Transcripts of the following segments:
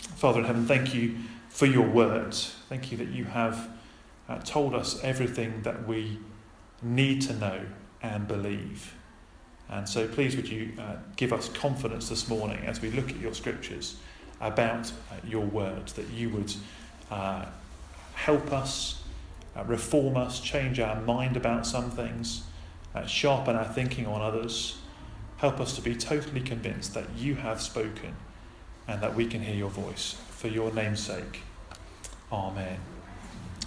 Father in heaven, thank you for your words. Thank you that you have uh, told us everything that we need to know and believe. And so, please, would you uh, give us confidence this morning as we look at your scriptures about uh, your word, that you would uh, help us, uh, reform us, change our mind about some things, uh, sharpen our thinking on others, help us to be totally convinced that you have spoken and that we can hear your voice for your name's sake. Amen.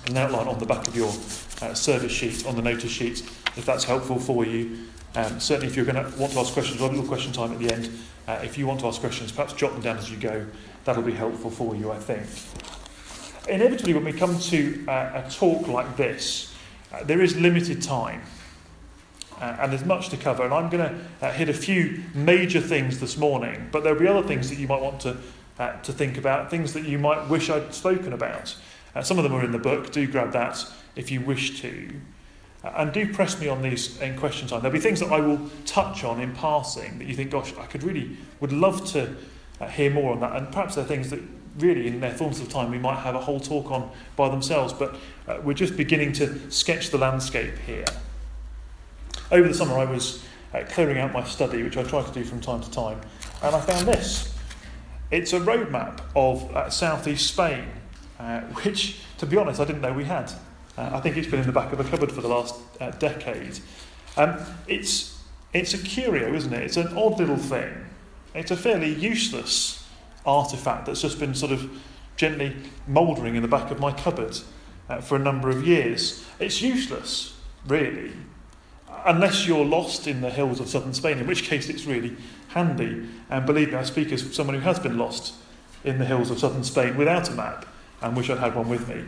An outline on the back of your uh, service sheet, on the notice sheet, if that's helpful for you. Um, certainly, if you're going to want to ask questions, we'll have a little question time at the end. Uh, if you want to ask questions, perhaps jot them down as you go. That'll be helpful for you, I think. Inevitably, when we come to uh, a talk like this, uh, there is limited time. Uh, and there's much to cover, and I'm going to uh, hit a few major things this morning, but there'll be other things that you might want to, uh, to think about, things that you might wish I'd spoken about. Uh, some of them are in the book, do grab that if you wish to. Uh, and do press me on these in question time. There'll be things that I will touch on in passing that you think, gosh, I could really, would love to uh, hear more on that. And perhaps there are things that really, in their fullness of time, we might have a whole talk on by themselves, but we're just beginning to sketch the landscape here. Over the summer, I was uh, clearing out my study, which I try to do from time to time, and I found this. It's a roadmap of uh, southeast Spain, uh, which, to be honest, I didn't know we had. Uh, I think it's been in the back of a cupboard for the last uh, decade. Um, it's, it's a curio, isn't it? It's an odd little thing. It's a fairly useless artifact that's just been sort of gently mouldering in the back of my cupboard uh, for a number of years. It's useless, really unless you're lost in the hills of southern Spain, in which case it's really handy. And believe me, I speak as someone who has been lost in the hills of southern Spain without a map and wish I'd had one with me.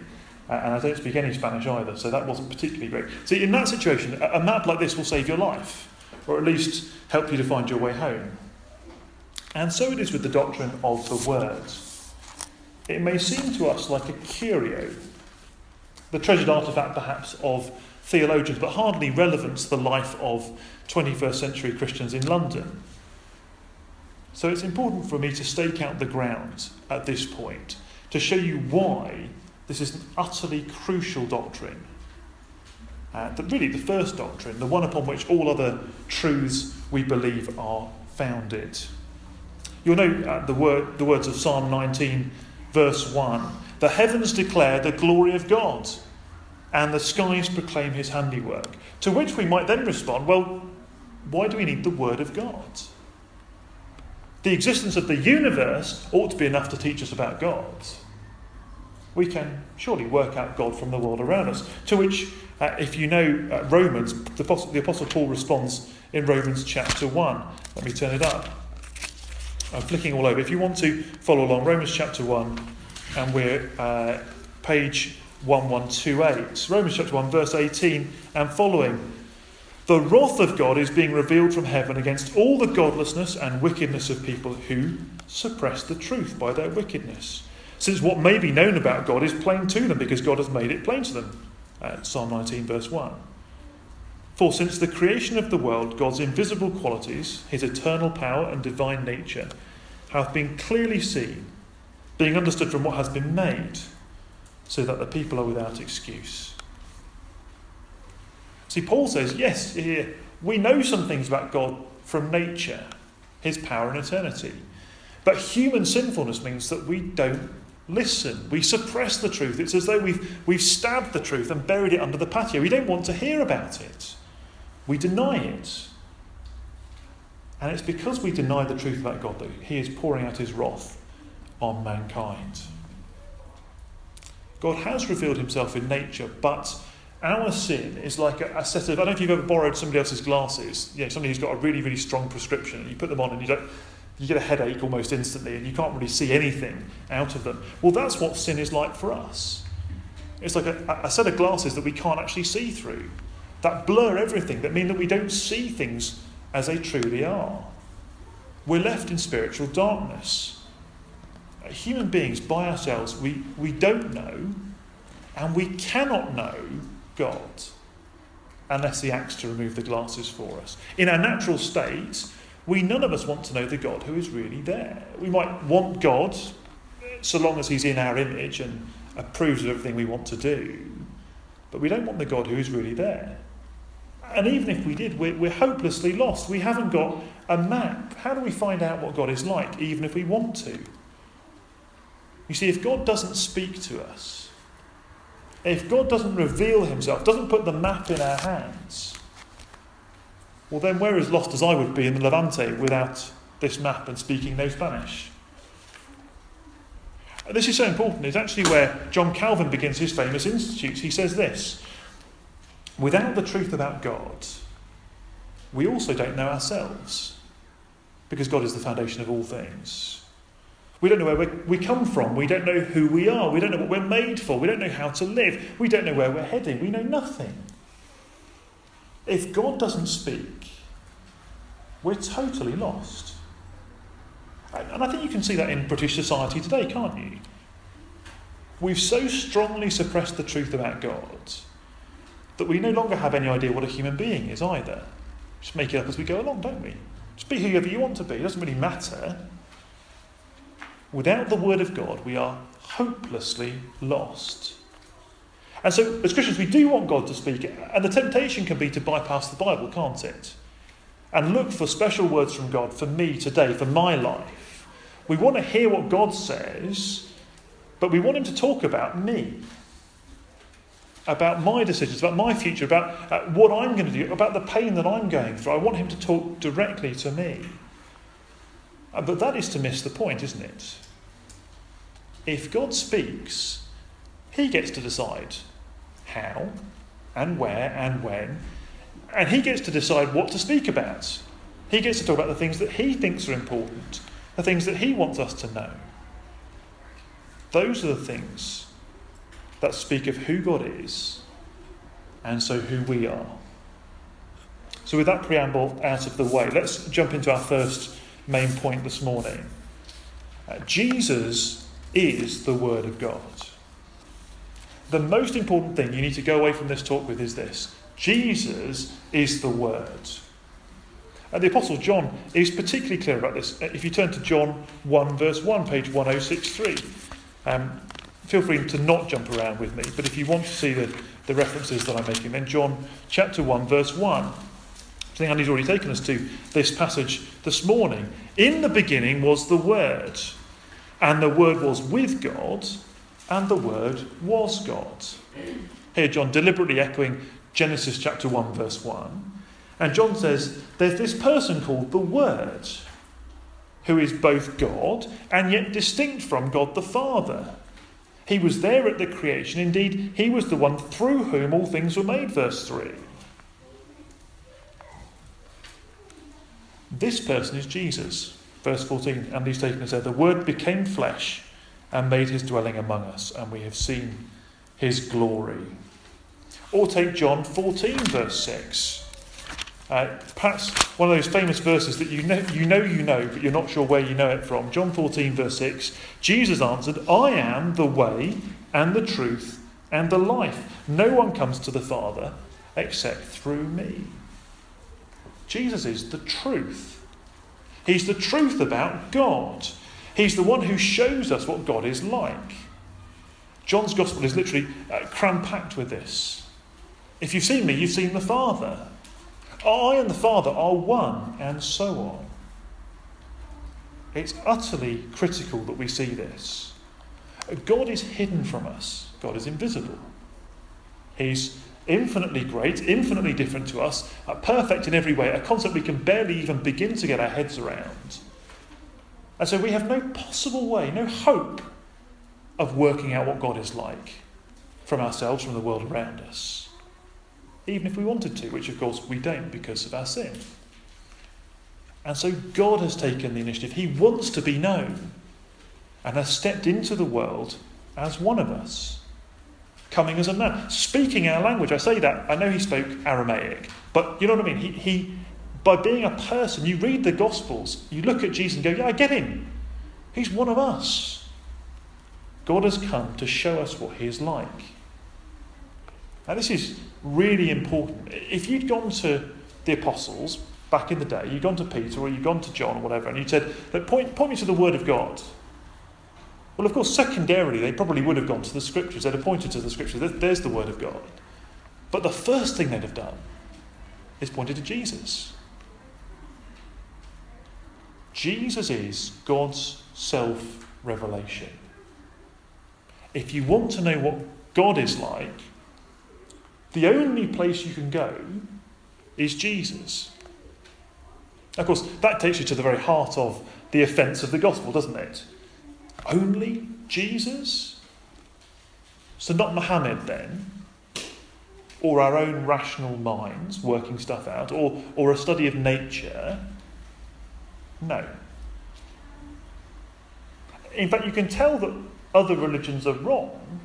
Uh, and I don't speak any Spanish either, so that wasn't particularly great. See, in that situation, a map like this will save your life, or at least help you to find your way home. And so it is with the doctrine of the Word. It may seem to us like a curio, the treasured artifact perhaps of theologians, but hardly relevant to the life of 21st century Christians in London. So it's important for me to stake out the ground at this point to show you why this is an utterly crucial doctrine. Uh, that really, the first doctrine, the one upon which all other truths we believe are founded. You'll know uh, the, word, the words of Psalm 19, verse 1 The heavens declare the glory of God and the skies proclaim his handiwork. To which we might then respond, well, why do we need the Word of God? The existence of the universe ought to be enough to teach us about God. We can surely work out God from the world around us. To which, uh, if you know uh, Romans, the, the Apostle Paul responds in Romans chapter 1. Let me turn it up. I'm flicking all over. If you want to follow along, Romans chapter 1, and we're uh, page 1128. Romans chapter 1, verse 18 and following. The wrath of God is being revealed from heaven against all the godlessness and wickedness of people who suppress the truth by their wickedness. Since what may be known about God is plain to them because God has made it plain to them. Uh, Psalm 19, verse 1. For since the creation of the world, God's invisible qualities, his eternal power and divine nature, have been clearly seen, being understood from what has been made so that the people are without excuse. See, Paul says, yes, we know some things about God from nature, his power and eternity. But human sinfulness means that we don't listen. We suppress the truth. It's as though we've, we've stabbed the truth and buried it under the patio. We don't want to hear about it. We deny it. And it's because we deny the truth about God that He is pouring out His wrath on mankind. God has revealed himself in nature, but our sin is like a, a, set of. I don't know if you've ever borrowed somebody else's glasses. You know, somebody who's got a really, really strong prescription, and you put them on and you don't. You get a headache almost instantly, and you can't really see anything out of them. Well, that's what sin is like for us. It's like a, a set of glasses that we can't actually see through, that blur everything, that mean that we don't see things as they truly are. We're left in spiritual darkness human beings by ourselves, we, we don't know and we cannot know God unless He acts to remove the glasses for us. In our natural state, we none of us want to know the God who is really there. We might want God so long as he's in our image and approves of everything we want to do. But we don't want the God who is really there. And even if we did, we're, we're hopelessly lost. We haven't got a map. How do we find out what God is like, even if we want to? You see, if God doesn't speak to us, if God doesn't reveal himself, doesn't put the map in our hands, well, then we're as lost as I would be in the Levante without this map and speaking no Spanish. This is so important. It's actually where John Calvin begins his famous institutes. He says this Without the truth about God, we also don't know ourselves, because God is the foundation of all things. We don't know where we come from. We don't know who we are. We don't know what we're made for. We don't know how to live. We don't know where we're heading. We know nothing. If God doesn't speak, we're totally lost. And I think you can see that in British society today, can't you? We've so strongly suppressed the truth about God that we no longer have any idea what a human being is either. Just make it up as we go along, don't we? Just be whoever you want to be. It doesn't really matter. Without the Word of God, we are hopelessly lost. And so, as Christians, we do want God to speak, and the temptation can be to bypass the Bible, can't it? And look for special words from God for me today, for my life. We want to hear what God says, but we want Him to talk about me about my decisions, about my future, about uh, what I'm going to do, about the pain that I'm going through. I want him to talk directly to me. Uh, but that is to miss the point, isn't it? If God speaks, he gets to decide how and where and when, and he gets to decide what to speak about. He gets to talk about the things that he thinks are important, the things that he wants us to know. Those are the things that speak of who God is and so who we are. So, with that preamble out of the way, let's jump into our first main point this morning. Uh, Jesus is the Word of God. The most important thing you need to go away from this talk with is this Jesus is the Word. And the Apostle John is particularly clear about this. Uh, if you turn to John 1, verse 1, page 1063, um, feel free to not jump around with me, but if you want to see the, the references that I'm making, then John chapter 1, verse 1. I think Andy's already taken us to this passage this morning. In the beginning was the Word, and the Word was with God, and the Word was God. Here, John deliberately echoing Genesis chapter 1, verse 1. And John says, There's this person called the Word, who is both God and yet distinct from God the Father. He was there at the creation. Indeed, he was the one through whom all things were made, verse 3. This person is Jesus. Verse 14, and he's taken us there. The Word became flesh and made his dwelling among us, and we have seen his glory. Or take John 14, verse 6. Uh, perhaps one of those famous verses that you know, you know you know, but you're not sure where you know it from. John 14, verse 6. Jesus answered, I am the way and the truth and the life. No one comes to the Father except through me. Jesus is the truth. He's the truth about God. He's the one who shows us what God is like. John's Gospel is literally uh, cram packed with this. If you've seen me, you've seen the Father. I and the Father are one, and so on. It's utterly critical that we see this. God is hidden from us, God is invisible. He's infinitely great, infinitely different to us, uh, perfect in every way, a concept we can barely even begin to get our heads around. And so we have no possible way, no hope of working out what God is like from ourselves, from the world around us even if we wanted to, which of course we don't because of our sin. And so God has taken the initiative. He wants to be known and has stepped into the world as one of us, coming as a man, speaking our language. I say that, I know he spoke Aramaic, but you know what I mean? He, he by being a person, you read the Gospels, you look at Jesus and go, Yeah, I get him. He's one of us. God has come to show us what he is like. Now, this is really important. If you'd gone to the apostles back in the day, you'd gone to Peter or you'd gone to John or whatever, and you said, Look, point, point me to the Word of God. Well, of course, secondarily, they probably would have gone to the scriptures. They'd have pointed to the scriptures. There's the word of God. But the first thing they'd have done is pointed to Jesus. Jesus is God's self revelation. If you want to know what God is like, the only place you can go is Jesus. Of course, that takes you to the very heart of the offence of the gospel, doesn't it? Only Jesus? So, not Muhammad then, or our own rational minds working stuff out, or, or a study of nature. No. In fact, you can tell that other religions are wrong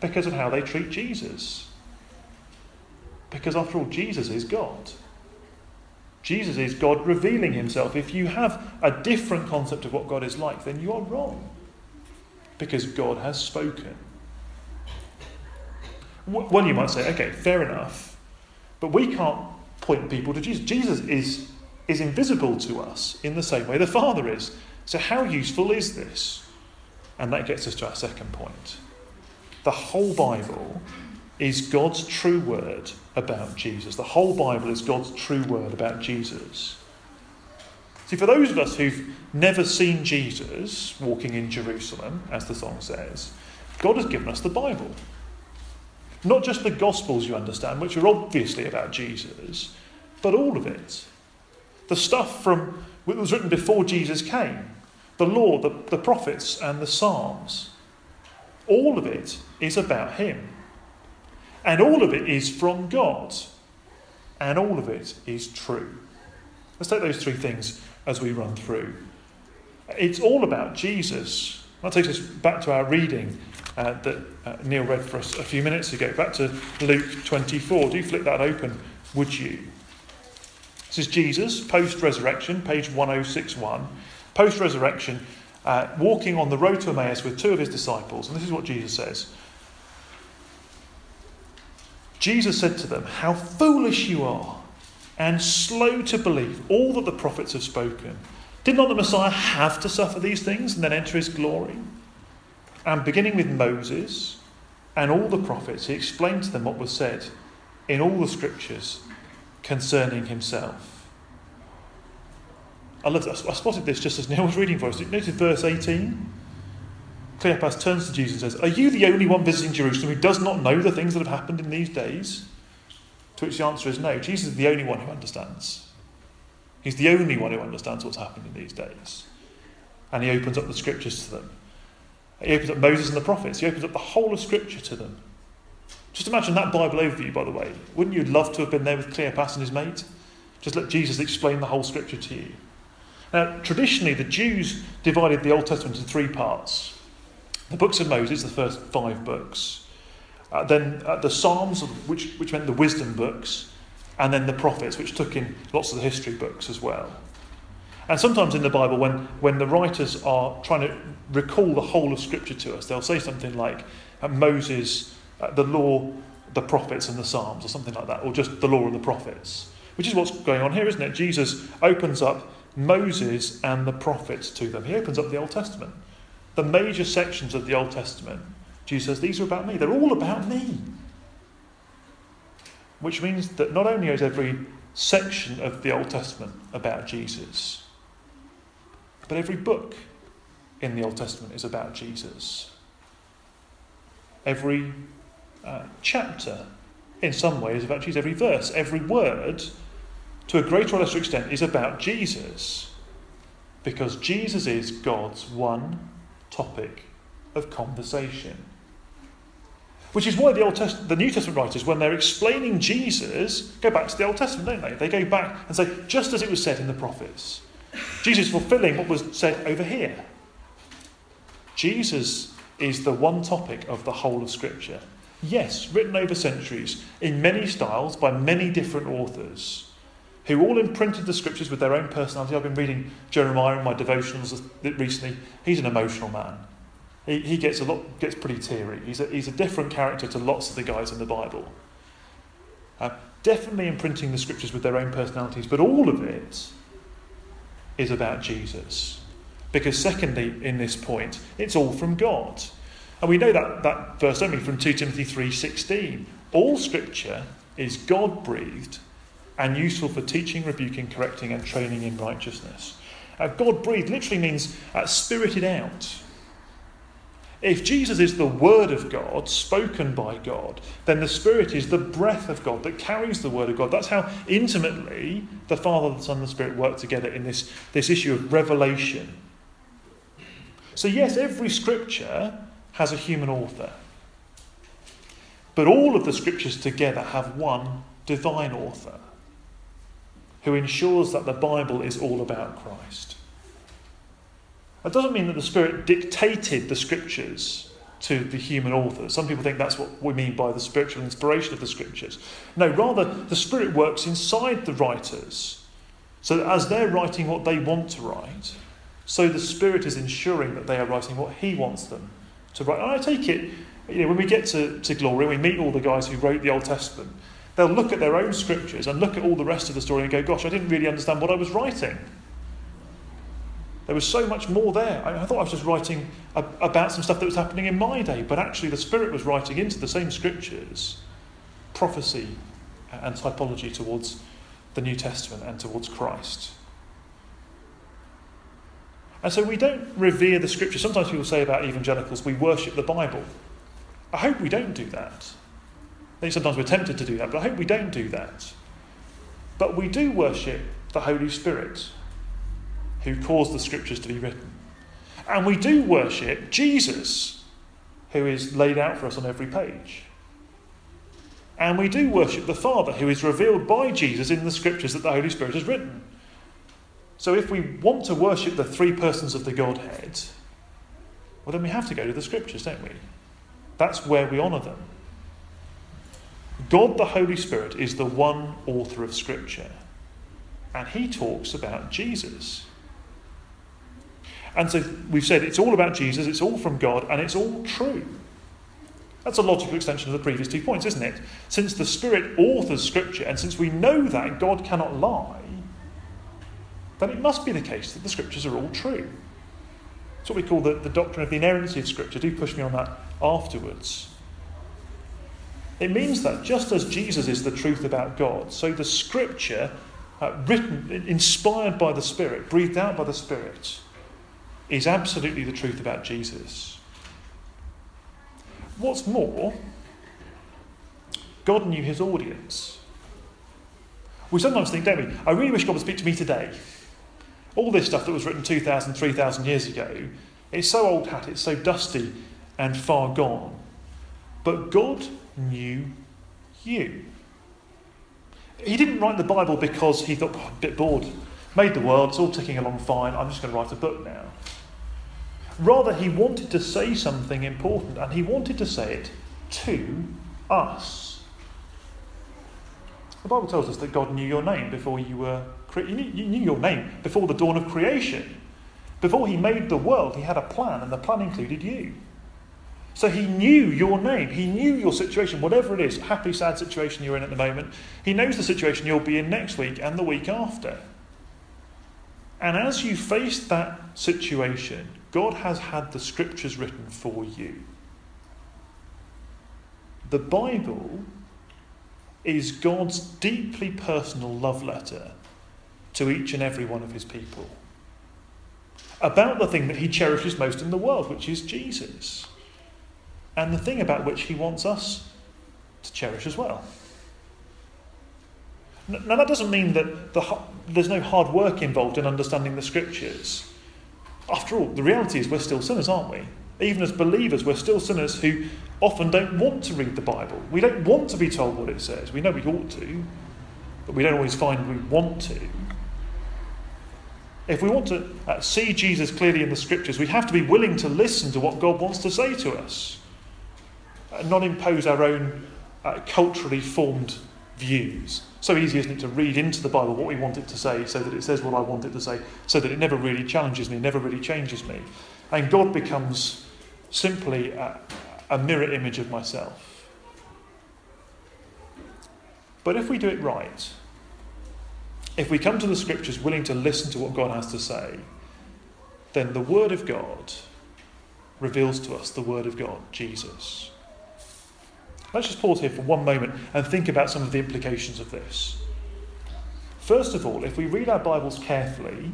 because of how they treat Jesus. Because after all, Jesus is God. Jesus is God revealing himself. If you have a different concept of what God is like, then you are wrong. Because God has spoken. Well, you might say, okay, fair enough. But we can't point people to Jesus. Jesus is, is invisible to us in the same way the Father is. So, how useful is this? And that gets us to our second point. The whole Bible is God's true word about Jesus. The whole Bible is God's true word about Jesus. See, for those of us who've never seen Jesus walking in Jerusalem, as the song says, God has given us the Bible. Not just the Gospels, you understand, which are obviously about Jesus, but all of it. The stuff from that was written before Jesus came, the law, the, the prophets, and the Psalms. All of it is about Him. And all of it is from God. And all of it is true. Let's take those three things as we run through. It's all about Jesus. That takes us back to our reading uh, that uh, Neil read for us a few minutes ago. Back to Luke 24. Do flip that open, would you? This is Jesus, post resurrection, page 1061. Post resurrection, uh, walking on the road to Emmaus with two of his disciples. And this is what Jesus says Jesus said to them, How foolish you are, and slow to believe all that the prophets have spoken. Did not the Messiah have to suffer these things and then enter his glory? And beginning with Moses and all the prophets, he explained to them what was said in all the scriptures concerning himself. I. I spotted this just as Neil was reading for us. Notice verse 18. Cleopas turns to Jesus and says, Are you the only one visiting Jerusalem who does not know the things that have happened in these days? To which the answer is no. Jesus is the only one who understands. He's the only one who understands what's happened in these days. And he opens up the scriptures to them. He opens up Moses and the prophets. He opens up the whole of scripture to them. Just imagine that Bible overview, by the way. Wouldn't you love to have been there with Cleopas and his mate? Just let Jesus explain the whole scripture to you. Now, traditionally, the Jews divided the Old Testament into three parts the books of Moses, the first five books, uh, then uh, the Psalms, which, which meant the wisdom books, and then the prophets, which took in lots of the history books as well. And sometimes in the Bible, when, when the writers are trying to recall the whole of Scripture to us, they'll say something like uh, Moses, uh, the law, the prophets, and the Psalms, or something like that, or just the law and the prophets, which is what's going on here, isn't it? Jesus opens up Moses and the prophets to them. He opens up the Old Testament the major sections of the Old Testament, Jesus says, These are about me. They're all about me. Which means that not only is every section of the Old Testament about Jesus, but every book in the Old Testament is about Jesus. Every uh, chapter, in some ways, is about Jesus. Every verse, every word, to a greater or lesser extent, is about Jesus. Because Jesus is God's one topic of conversation. Which is why the Old Testament, the New Testament writers, when they're explaining Jesus, go back to the Old Testament, don't they? They go back and say, just as it was said in the prophets. Jesus fulfilling what was said over here. Jesus is the one topic of the whole of Scripture. Yes, written over centuries, in many styles, by many different authors who all imprinted the scriptures with their own personality. I've been reading Jeremiah in my devotionals recently. He's an emotional man. He, he gets a lot gets pretty teary. He's a, he's a different character to lots of the guys in the Bible. Uh, definitely imprinting the scriptures with their own personalities, but all of it is about Jesus. Because, secondly, in this point, it's all from God. And we know that, that verse only from 2 Timothy 3.16. All scripture is God breathed and useful for teaching, rebuking, correcting, and training in righteousness. Uh, God breathed literally means uh, spirited out. If Jesus is the Word of God, spoken by God, then the Spirit is the breath of God that carries the Word of God. That's how intimately the Father, the Son, and the Spirit work together in this, this issue of revelation. So, yes, every scripture has a human author. But all of the scriptures together have one divine author who ensures that the Bible is all about Christ. That doesn't mean that the Spirit dictated the scriptures to the human author. Some people think that's what we mean by the spiritual inspiration of the scriptures. No, rather, the Spirit works inside the writers. So that as they're writing what they want to write, so the Spirit is ensuring that they are writing what He wants them to write. And I take it, you know, when we get to, to glory, we meet all the guys who wrote the Old Testament, they'll look at their own scriptures and look at all the rest of the story and go, gosh, I didn't really understand what I was writing. There was so much more there. I, I thought I was just writing a, about some stuff that was happening in my day, but actually the Spirit was writing into the same scriptures prophecy and typology towards the New Testament and towards Christ. And so we don't revere the scripture. Sometimes people say about evangelicals, we worship the Bible. I hope we don't do that. I think sometimes we're tempted to do that, but I hope we don't do that. But we do worship the Holy Spirit who caused the scriptures to be written. And we do worship Jesus who is laid out for us on every page. And we do worship the Father who is revealed by Jesus in the scriptures that the Holy Spirit has written. So if we want to worship the three persons of the Godhead, well, then we have to go to the scriptures, don't we? That's where we honour them. God the Holy Spirit is the one author of Scripture, and he talks about Jesus. And so we've said it's all about Jesus, it's all from God, and it's all true. That's a logical extension of the previous two points, isn't it? Since the Spirit authors Scripture, and since we know that God cannot lie, then it must be the case that the scriptures are all true. It's what we call the, the doctrine of the inerrancy of scripture. Do push me on that afterwards. It means that just as Jesus is the truth about God, so the scripture, uh, written, inspired by the Spirit, breathed out by the Spirit, is absolutely the truth about Jesus. What's more, God knew his audience. We sometimes think, don't we? I really wish God would speak to me today. All this stuff that was written 2,000, 3,000 years ago, it's so old hat, it's so dusty and far gone. But God knew you. He didn't write the Bible because he thought, oh, a bit bored, made the world, it's all ticking along fine, I'm just going to write a book now. Rather, he wanted to say something important, and he wanted to say it to us. The Bible tells us that God knew your name before you were created. you knew your name before the dawn of creation. Before he made the world, he had a plan, and the plan included you. So he knew your name. He knew your situation, whatever it is, happy, sad situation you're in at the moment. He knows the situation you'll be in next week and the week after. And as you face that situation, God has had the scriptures written for you. The Bible is God's deeply personal love letter to each and every one of his people about the thing that he cherishes most in the world, which is Jesus, and the thing about which he wants us to cherish as well. Now, that doesn't mean that the, there's no hard work involved in understanding the scriptures. After all, the reality is we're still sinners, aren't we? Even as believers, we're still sinners who often don't want to read the Bible. We don't want to be told what it says. We know we ought to, but we don't always find we want to. If we want to uh, see Jesus clearly in the scriptures, we have to be willing to listen to what God wants to say to us, uh, not impose our own uh, culturally formed views. So easy, isn't it, to read into the Bible what we want it to say so that it says what I want it to say, so that it never really challenges me, never really changes me. And God becomes simply a, a mirror image of myself. But if we do it right, if we come to the scriptures willing to listen to what God has to say, then the Word of God reveals to us the Word of God, Jesus. Let's just pause here for one moment and think about some of the implications of this. First of all, if we read our Bibles carefully,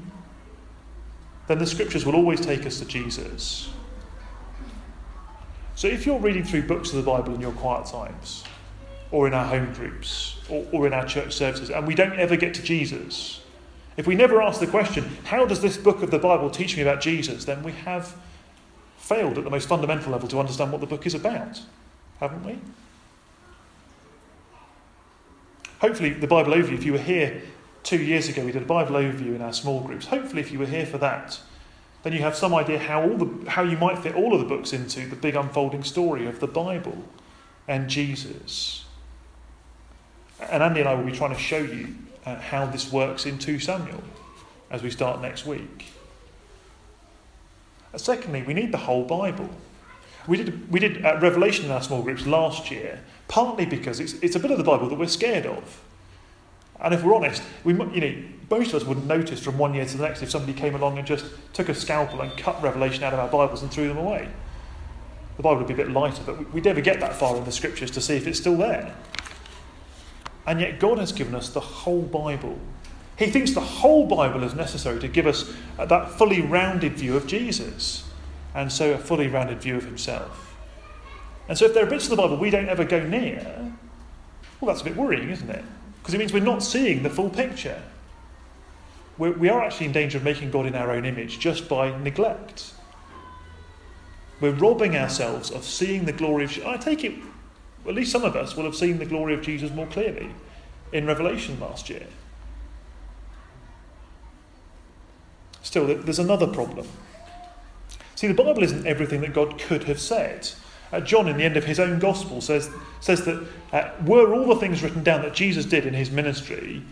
then the scriptures will always take us to Jesus. So if you're reading through books of the Bible in your quiet times, or in our home groups, or, or in our church services, and we don't ever get to Jesus, if we never ask the question, how does this book of the Bible teach me about Jesus, then we have failed at the most fundamental level to understand what the book is about, haven't we? Hopefully, the Bible overview, if you were here two years ago, we did a Bible overview in our small groups. Hopefully, if you were here for that, then you have some idea how, all the, how you might fit all of the books into the big unfolding story of the Bible and Jesus. And Andy and I will be trying to show you uh, how this works in 2 Samuel as we start next week. Uh, secondly, we need the whole Bible. We did, we did uh, Revelation in our small groups last year, partly because it's, it's a bit of the Bible that we're scared of. And if we're honest, we, you know, most of us wouldn't notice from one year to the next if somebody came along and just took a scalpel and cut Revelation out of our Bibles and threw them away. The Bible would be a bit lighter, but we'd never get that far in the scriptures to see if it's still there. And yet, God has given us the whole Bible. He thinks the whole Bible is necessary to give us that fully rounded view of Jesus, and so a fully rounded view of Himself. And so, if there are bits of the Bible we don't ever go near, well, that's a bit worrying, isn't it? Because it means we're not seeing the full picture. We're, we are actually in danger of making God in our own image just by neglect. We're robbing ourselves of seeing the glory of. I take it at least some of us will have seen the glory of Jesus more clearly in Revelation last year. Still, there's another problem. See, the Bible isn't everything that God could have said. Uh, John, in the end of his own gospel, says, says that uh, were all the things written down that Jesus did in his ministry,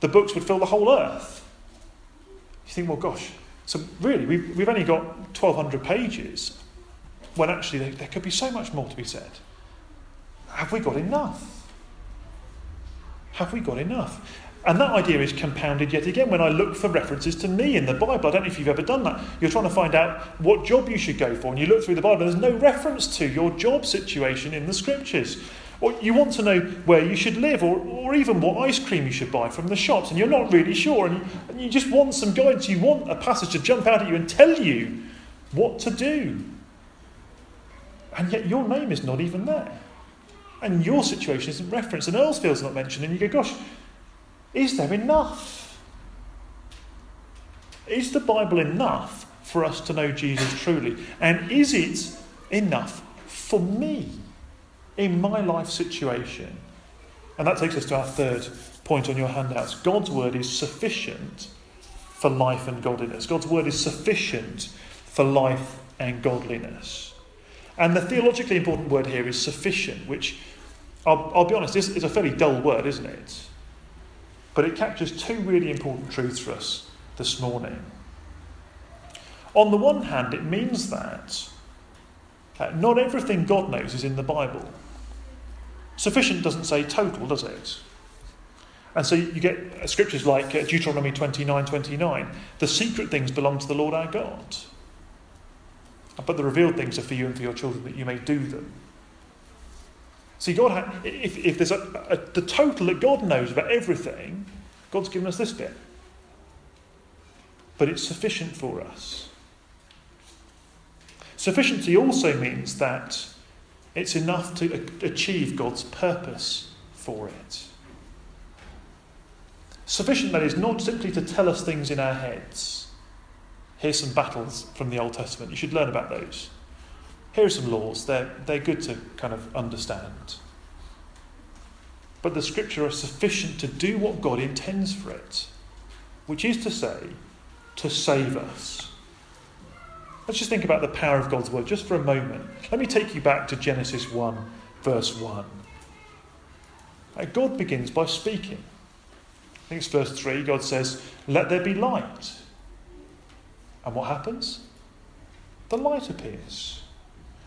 the books would fill the whole earth. You think, well, gosh, so really, we've, we've only got 1,200 pages, when actually there, there could be so much more to be said. Have we got enough? Have we got enough? And that idea is compounded yet again when I look for references to me in the Bible. I don't know if you've ever done that. You're trying to find out what job you should go for, and you look through the Bible, and there's no reference to your job situation in the scriptures. Or you want to know where you should live, or, or even what ice cream you should buy from the shops, and you're not really sure, and you, and you just want some guidance. You want a passage to jump out at you and tell you what to do. And yet your name is not even there and your situation isn't referenced, and Earlsfield's not mentioned, and you go, gosh, is there enough? Is the Bible enough for us to know Jesus truly? And is it enough for me in my life situation? And that takes us to our third point on your handouts. God's word is sufficient for life and godliness. God's word is sufficient for life and godliness. And the theologically important word here is sufficient, which I'll, I'll be honest, it's a fairly dull word, isn't it? But it captures two really important truths for us this morning. On the one hand, it means that uh, not everything God knows is in the Bible. Sufficient doesn't say total, does it? And so you get scriptures like uh, Deuteronomy 29 29. The secret things belong to the Lord our God. But the revealed things are for you and for your children that you may do them. See, God, if, if there's a, a, the total that God knows about everything, God's given us this bit. But it's sufficient for us. Sufficiency also means that it's enough to achieve God's purpose for it. Sufficient, that is, not simply to tell us things in our heads. Here's some battles from the Old Testament. You should learn about those. Here are some laws. They're, they're good to kind of understand. But the scripture are sufficient to do what God intends for it, which is to say, to save us. Let's just think about the power of God's word just for a moment. Let me take you back to Genesis 1, verse 1. Uh, God begins by speaking. I think it's verse 3. God says, Let there be light. And what happens? The light appears.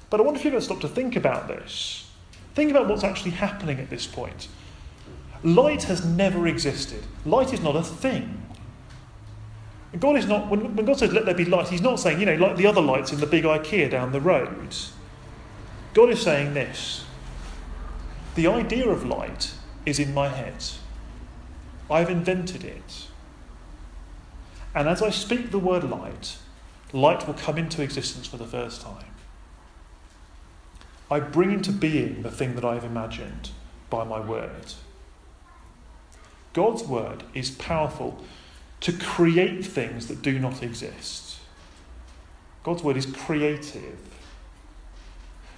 But I wonder if you've ever stopped to think about this. Think about what's actually happening at this point. Light has never existed. Light is not a thing. God is not, when, when God says, let there be light, He's not saying, you know, like the other lights in the big IKEA down the road. God is saying this the idea of light is in my head. I've invented it. And as I speak the word light, light will come into existence for the first time. I bring into being the thing that I've imagined by my word. God's word is powerful to create things that do not exist. God's word is creative.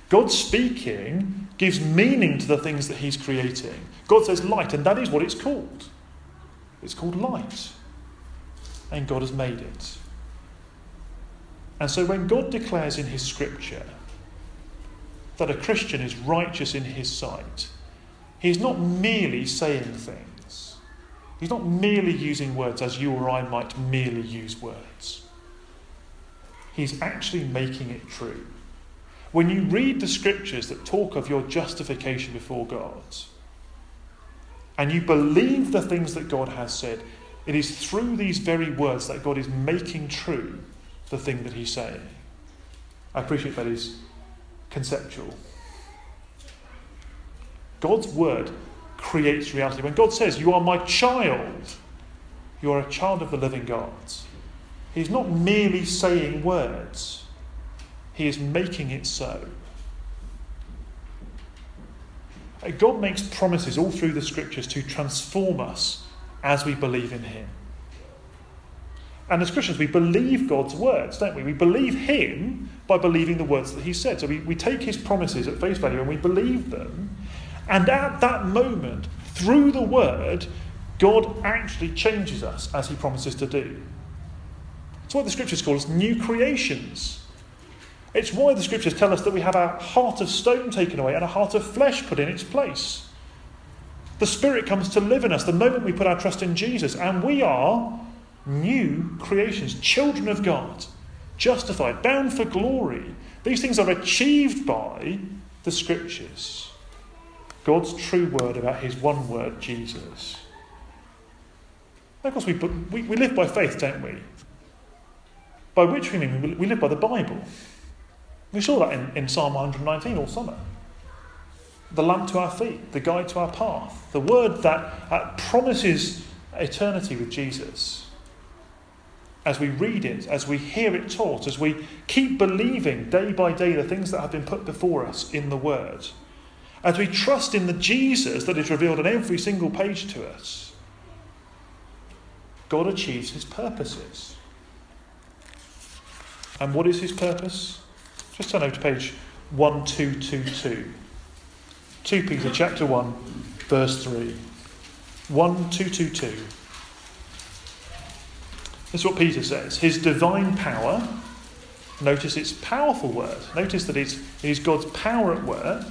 God speaking gives meaning to the things that He's creating. God says light, and that is what it's called. It's called light. And God has made it. And so when God declares in His scripture that a Christian is righteous in His sight, He's not merely saying things. He's not merely using words as you or I might merely use words. He's actually making it true. When you read the scriptures that talk of your justification before God, and you believe the things that God has said, it is through these very words that God is making true the thing that He's saying. I appreciate that is conceptual. God's word creates reality. When God says, You are my child, you are a child of the living God, He's not merely saying words, He is making it so. God makes promises all through the scriptures to transform us as we believe in Him. And as Christians, we believe God's words, don't we? We believe Him by believing the words that He said. So we, we take His promises at face value and we believe them. And at that moment, through the Word, God actually changes us as He promises to do. It's what the Scriptures call us new creations. It's why the Scriptures tell us that we have a heart of stone taken away and a heart of flesh put in its place. The Spirit comes to live in us the moment we put our trust in Jesus, and we are new creations, children of God, justified, bound for glory. These things are achieved by the Scriptures. God's true word about his one word, Jesus. of course, we, we, we live by faith, don't we? By which we mean we live by the Bible. We saw that in, in Psalm 119 all summer. The lamp to our feet, the guide to our path, the word that uh, promises eternity with Jesus. As we read it, as we hear it taught, as we keep believing day by day the things that have been put before us in the Word, as we trust in the Jesus that is revealed on every single page to us, God achieves his purposes. And what is his purpose? Just turn over to page 1222. 2 Peter chapter 1, verse 3. 1222. This is what Peter says. His divine power, notice it's powerful word. Notice that it's, it is God's power at work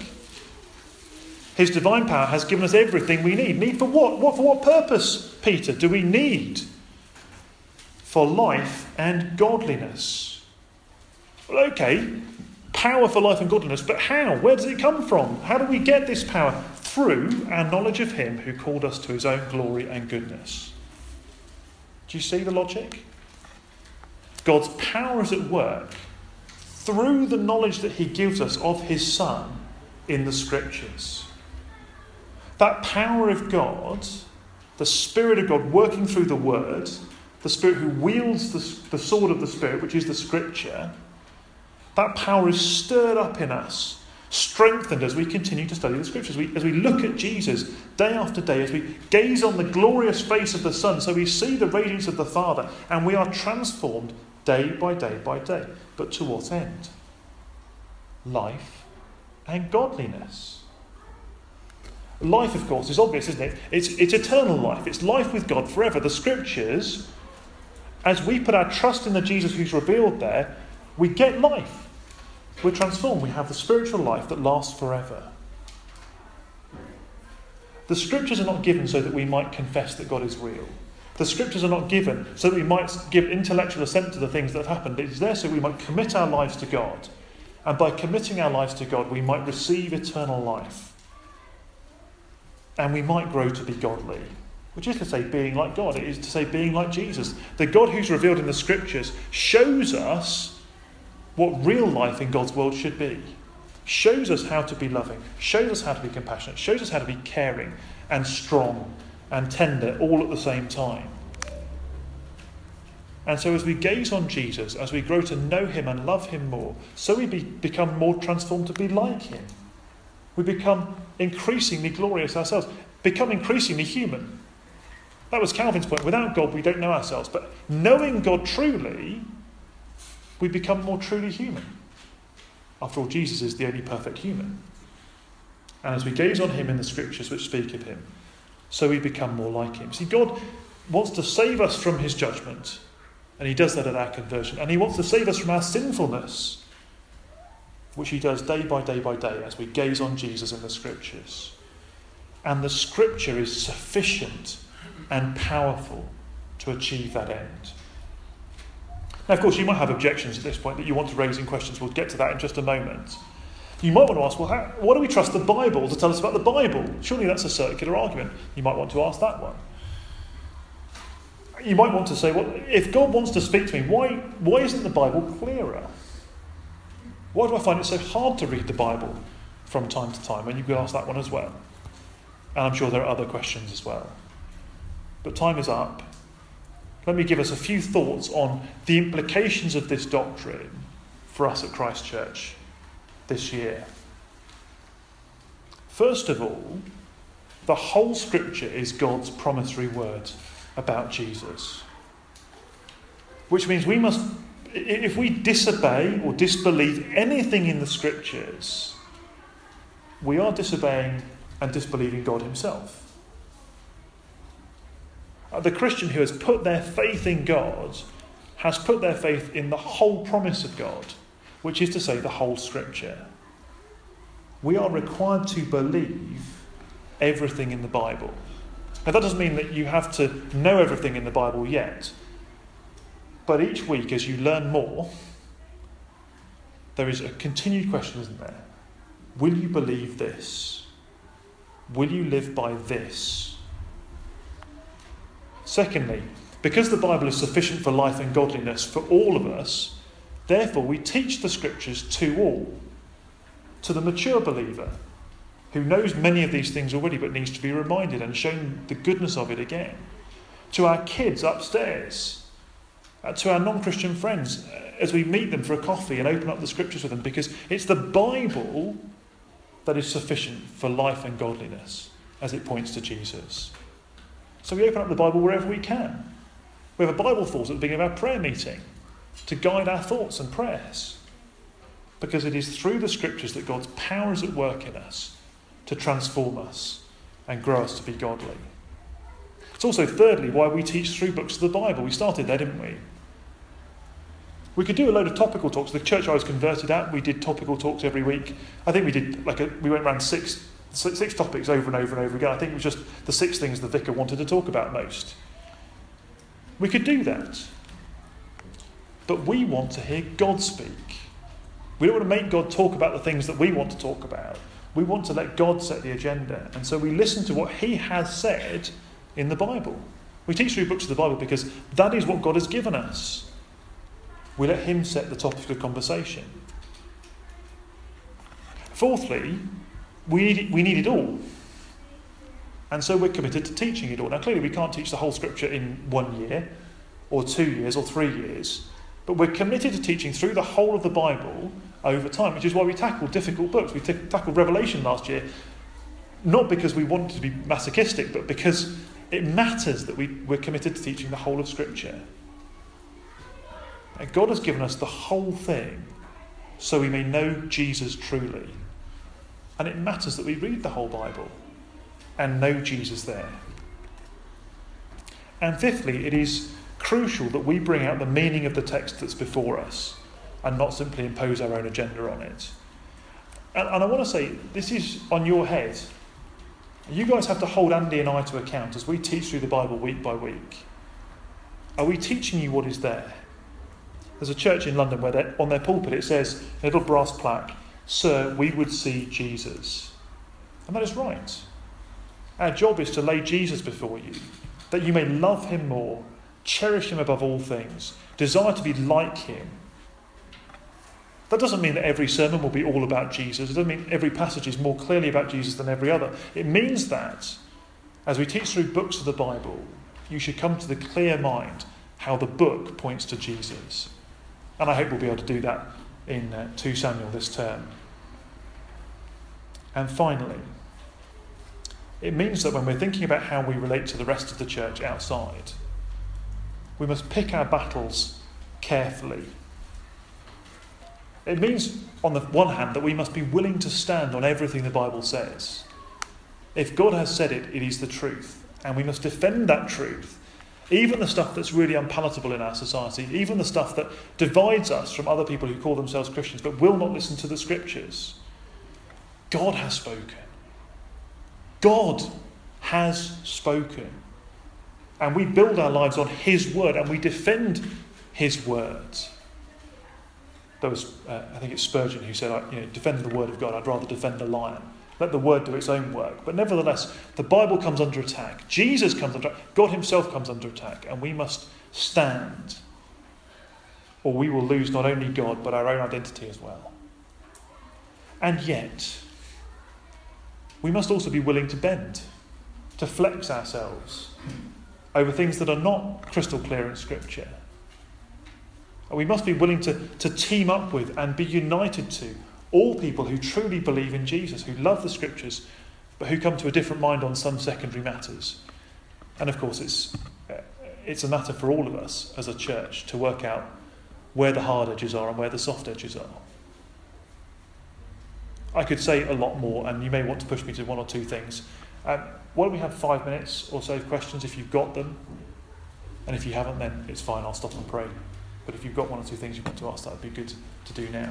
his divine power has given us everything we need. Need for what? What for what purpose, Peter, do we need? For life and godliness. Well, okay, power for life and godliness, but how? Where does it come from? How do we get this power? Through our knowledge of Him who called us to His own glory and goodness. Do you see the logic? God's power is at work through the knowledge that He gives us of His Son in the Scriptures. That power of God, the Spirit of God working through the Word, the Spirit who wields the, the sword of the Spirit, which is the Scripture, that power is stirred up in us, strengthened as we continue to study the Scriptures. We, as we look at Jesus day after day, as we gaze on the glorious face of the Son, so we see the radiance of the Father, and we are transformed day by day by day. But to what end? Life and godliness. Life, of course, is obvious, isn't it? It's, it's eternal life, it's life with God forever. The scriptures, as we put our trust in the Jesus who's revealed there, we get life. We're transformed. We have the spiritual life that lasts forever. The scriptures are not given so that we might confess that God is real. The scriptures are not given so that we might give intellectual assent to the things that have happened. It is there so we might commit our lives to God. And by committing our lives to God, we might receive eternal life and we might grow to be godly. which is to say, being like God. It is to say, being like Jesus. The God who's revealed in the scriptures shows us what real life in God's world should be, shows us how to be loving, shows us how to be compassionate, shows us how to be caring and strong and tender all at the same time. And so, as we gaze on Jesus, as we grow to know him and love him more, so we be, become more transformed to be like him. We become increasingly glorious ourselves, become increasingly human. That was Calvin's point. Without God, we don't know ourselves. But knowing God truly, we become more truly human. After all, Jesus is the only perfect human. And as we gaze on him in the scriptures which speak of him, so we become more like him. See, God wants to save us from his judgment and he does that at our conversion. And he wants to save us from our sinfulness, which he does day by day by day as we gaze on Jesus in the scriptures. And the scripture is sufficient and powerful to achieve that end. Now, of course, you might have objections at this point that you want to raise in questions. We'll get to that in just a moment. You might want to ask, well, how, why do we trust the Bible to tell us about the Bible? Surely that's a circular argument. You might want to ask that one you might want to say, well, if God wants to speak to me, why, why isn't the Bible clearer? Why do I find it so hard to read the Bible from time to time? And you could ask that one as well. And I'm sure there are other questions as well. But time is up. Let me give us a few thoughts on the implications of this doctrine for us at Christ Church this year. First of all, the whole scripture is God's promissory word about Jesus. Which means we must, if we disobey or disbelieve anything in the scriptures, we are disobeying and disbelieving God Himself. Uh, the Christian who has put their faith in God has put their faith in the whole promise of God, which is to say, the whole scripture. We are required to believe everything in the Bible. Now, that doesn't mean that you have to know everything in the Bible yet. But each week, as you learn more, there is a continued question, isn't there? Will you believe this? Will you live by this? Secondly, because the Bible is sufficient for life and godliness for all of us, therefore we teach the scriptures to all. To the mature believer, who knows many of these things already but needs to be reminded and shown the goodness of it again. To our kids upstairs, uh, to our non Christian friends, uh, as we meet them for a coffee and open up the scriptures with them, because it's the Bible that is sufficient for life and godliness as it points to Jesus. So we open up the Bible wherever we can. We have a Bible thought at the beginning of our prayer meeting to guide our thoughts and prayers. Because it is through the scriptures that God's power is at work in us to transform us and grow us to be godly. It's also, thirdly, why we teach through books of the Bible. We started there, didn't we? We could do a load of topical talks. The church I was converted at, we did topical talks every week. I think we did like a, we went around six, six topics over and over and over again. I think it was just the six things the vicar wanted to talk about most. We could do that. But we want to hear God speak. We don't want to make God talk about the things that we want to talk about. We want to let God set the agenda. And so we listen to what He has said in the Bible. We teach through books of the Bible because that is what God has given us. We let Him set the topic of conversation. Fourthly, we need, we need it all. And so we're committed to teaching it all. Now, clearly, we can't teach the whole scripture in one year, or two years, or three years. But we're committed to teaching through the whole of the Bible over time, which is why we tackled difficult books. We t- tackled Revelation last year, not because we wanted to be masochistic, but because it matters that we, we're committed to teaching the whole of Scripture. And God has given us the whole thing so we may know Jesus truly. And it matters that we read the whole Bible and know Jesus there. And fifthly, it is crucial that we bring out the meaning of the text that's before us and not simply impose our own agenda on it. And, and I want to say, this is on your head. You guys have to hold Andy and I to account as we teach through the Bible week by week. Are we teaching you what is there? There's a church in London where on their pulpit it says, a little brass plaque, Sir, we would see Jesus. And that is right. Our job is to lay Jesus before you that you may love him more, cherish him above all things, desire to be like him. That doesn't mean that every sermon will be all about Jesus. It doesn't mean every passage is more clearly about Jesus than every other. It means that as we teach through books of the Bible, you should come to the clear mind how the book points to Jesus. And I hope we'll be able to do that in uh, 2 Samuel this term. And finally, it means that when we're thinking about how we relate to the rest of the church outside, we must pick our battles carefully. It means, on the one hand, that we must be willing to stand on everything the Bible says. If God has said it, it is the truth. And we must defend that truth. Even the stuff that's really unpalatable in our society, even the stuff that divides us from other people who call themselves Christians but will not listen to the scriptures. God has spoken. God has spoken. And we build our lives on His word and we defend His words. There was, uh, I think it's Spurgeon who said, you know, defend the word of God, I'd rather defend a lion. Let the word do its own work. But nevertheless, the Bible comes under attack. Jesus comes under attack. God Himself comes under attack. And we must stand, or we will lose not only God, but our own identity as well. And yet, we must also be willing to bend, to flex ourselves over things that are not crystal clear in Scripture. And we must be willing to, to team up with and be united to all people who truly believe in Jesus, who love the Scriptures, but who come to a different mind on some secondary matters. And of course, it's, uh, it's a matter for all of us as a church to work out where the hard edges are and where the soft edges are. I could say a lot more, and you may want to push me to one or two things. Um, why don't we have five minutes or so of questions if you've got them? And if you haven't, then it's fine, I'll stop and pray. But if you've got one or two things you want to ask, that would be good to do now.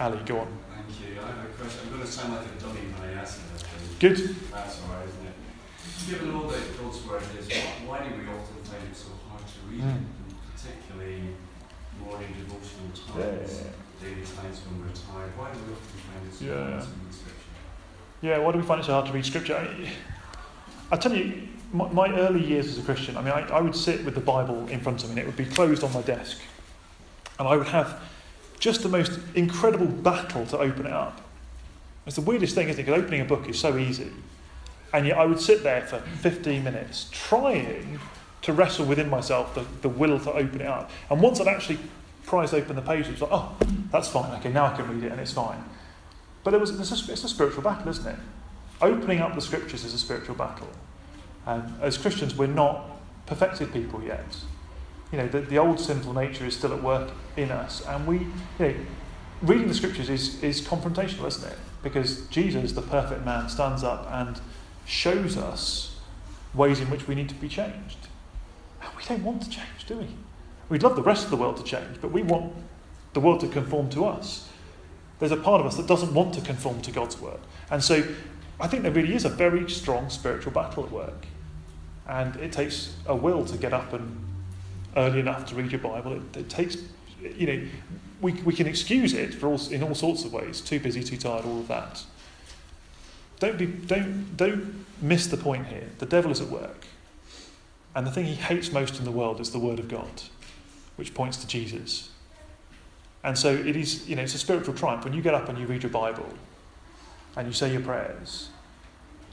Ali, go on. Thank you. I have a question. I'm going to sound like a dummy when I ask it. Good. That's all right, isn't it? Given all that God's word is, why do we often find it so hard to read Mm. particularly morning devotional times, daily times when we're tired. Why do we often find it so Yeah. hard to read Scripture? Yeah, why do we find it so hard to read Scripture? I, I tell you, my, my early years as a Christian, I mean, I, I would sit with the Bible in front of me and it would be closed on my desk. And I would have just the most incredible battle to open it up. It's the weirdest thing, isn't it? Because opening a book is so easy. And yet I would sit there for 15 minutes trying to wrestle within myself the, the will to open it up. And once I'd actually prized open the page, it was like, oh, that's fine. Okay, now I can read it and it's fine. But it was, it's, a, it's a spiritual battle, isn't it? Opening up the scriptures is a spiritual battle. And as Christians, we're not perfected people yet. You know, the, the old sinful nature is still at work in us. And we, you know, reading the scriptures is, is confrontational, isn't it? Because Jesus, the perfect man, stands up and shows us ways in which we need to be changed. We don't want to change, do we? We'd love the rest of the world to change, but we want the world to conform to us. There's a part of us that doesn't want to conform to God's word. And so I think there really is a very strong spiritual battle at work. And it takes a will to get up and early enough to read your Bible. It, it takes, you know, we, we can excuse it for all, in all sorts of ways. Too busy, too tired, all of that. Don't, be, don't, don't miss the point here. The devil is at work. And the thing he hates most in the world is the Word of God, which points to Jesus. And so it is, you know, it's a spiritual triumph. When you get up and you read your Bible and you say your prayers,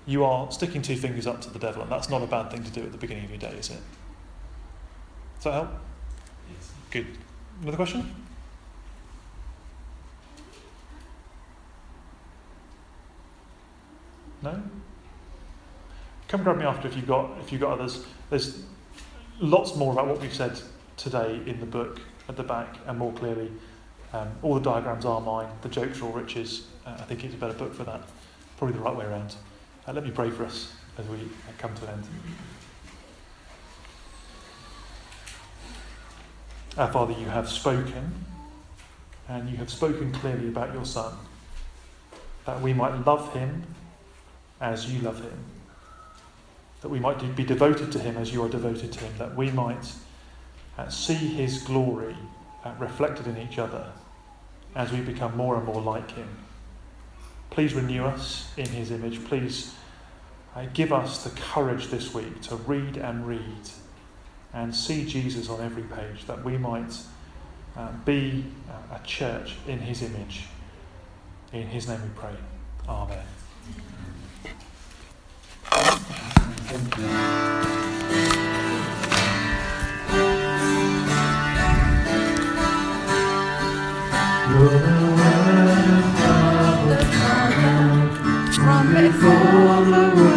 you are sticking two fingers up to the devil, and that's not a bad thing to do at the beginning of your day, is it? Does that help? Yes. Good. Another question? No? Come grab me after if you've got if you've got others. There's lots more about what we've said today in the book at the back and more clearly. Um, all the diagrams are mine. The jokes are all Rich's. Uh, I think it's a better book for that. Probably the right way around. Uh, let me pray for us as we come to an end. Our Father, you have spoken, and you have spoken clearly about your Son, that we might love him as you love him, that we might be devoted to him as you are devoted to him, that we might uh, see his glory uh, reflected in each other as we become more and more like him. Please renew us in his image. Please uh, give us the courage this week to read and read and see Jesus on every page, that we might uh, be uh, a church in his image. In his name we pray. Amen. You're the word of God the Father, from before the world.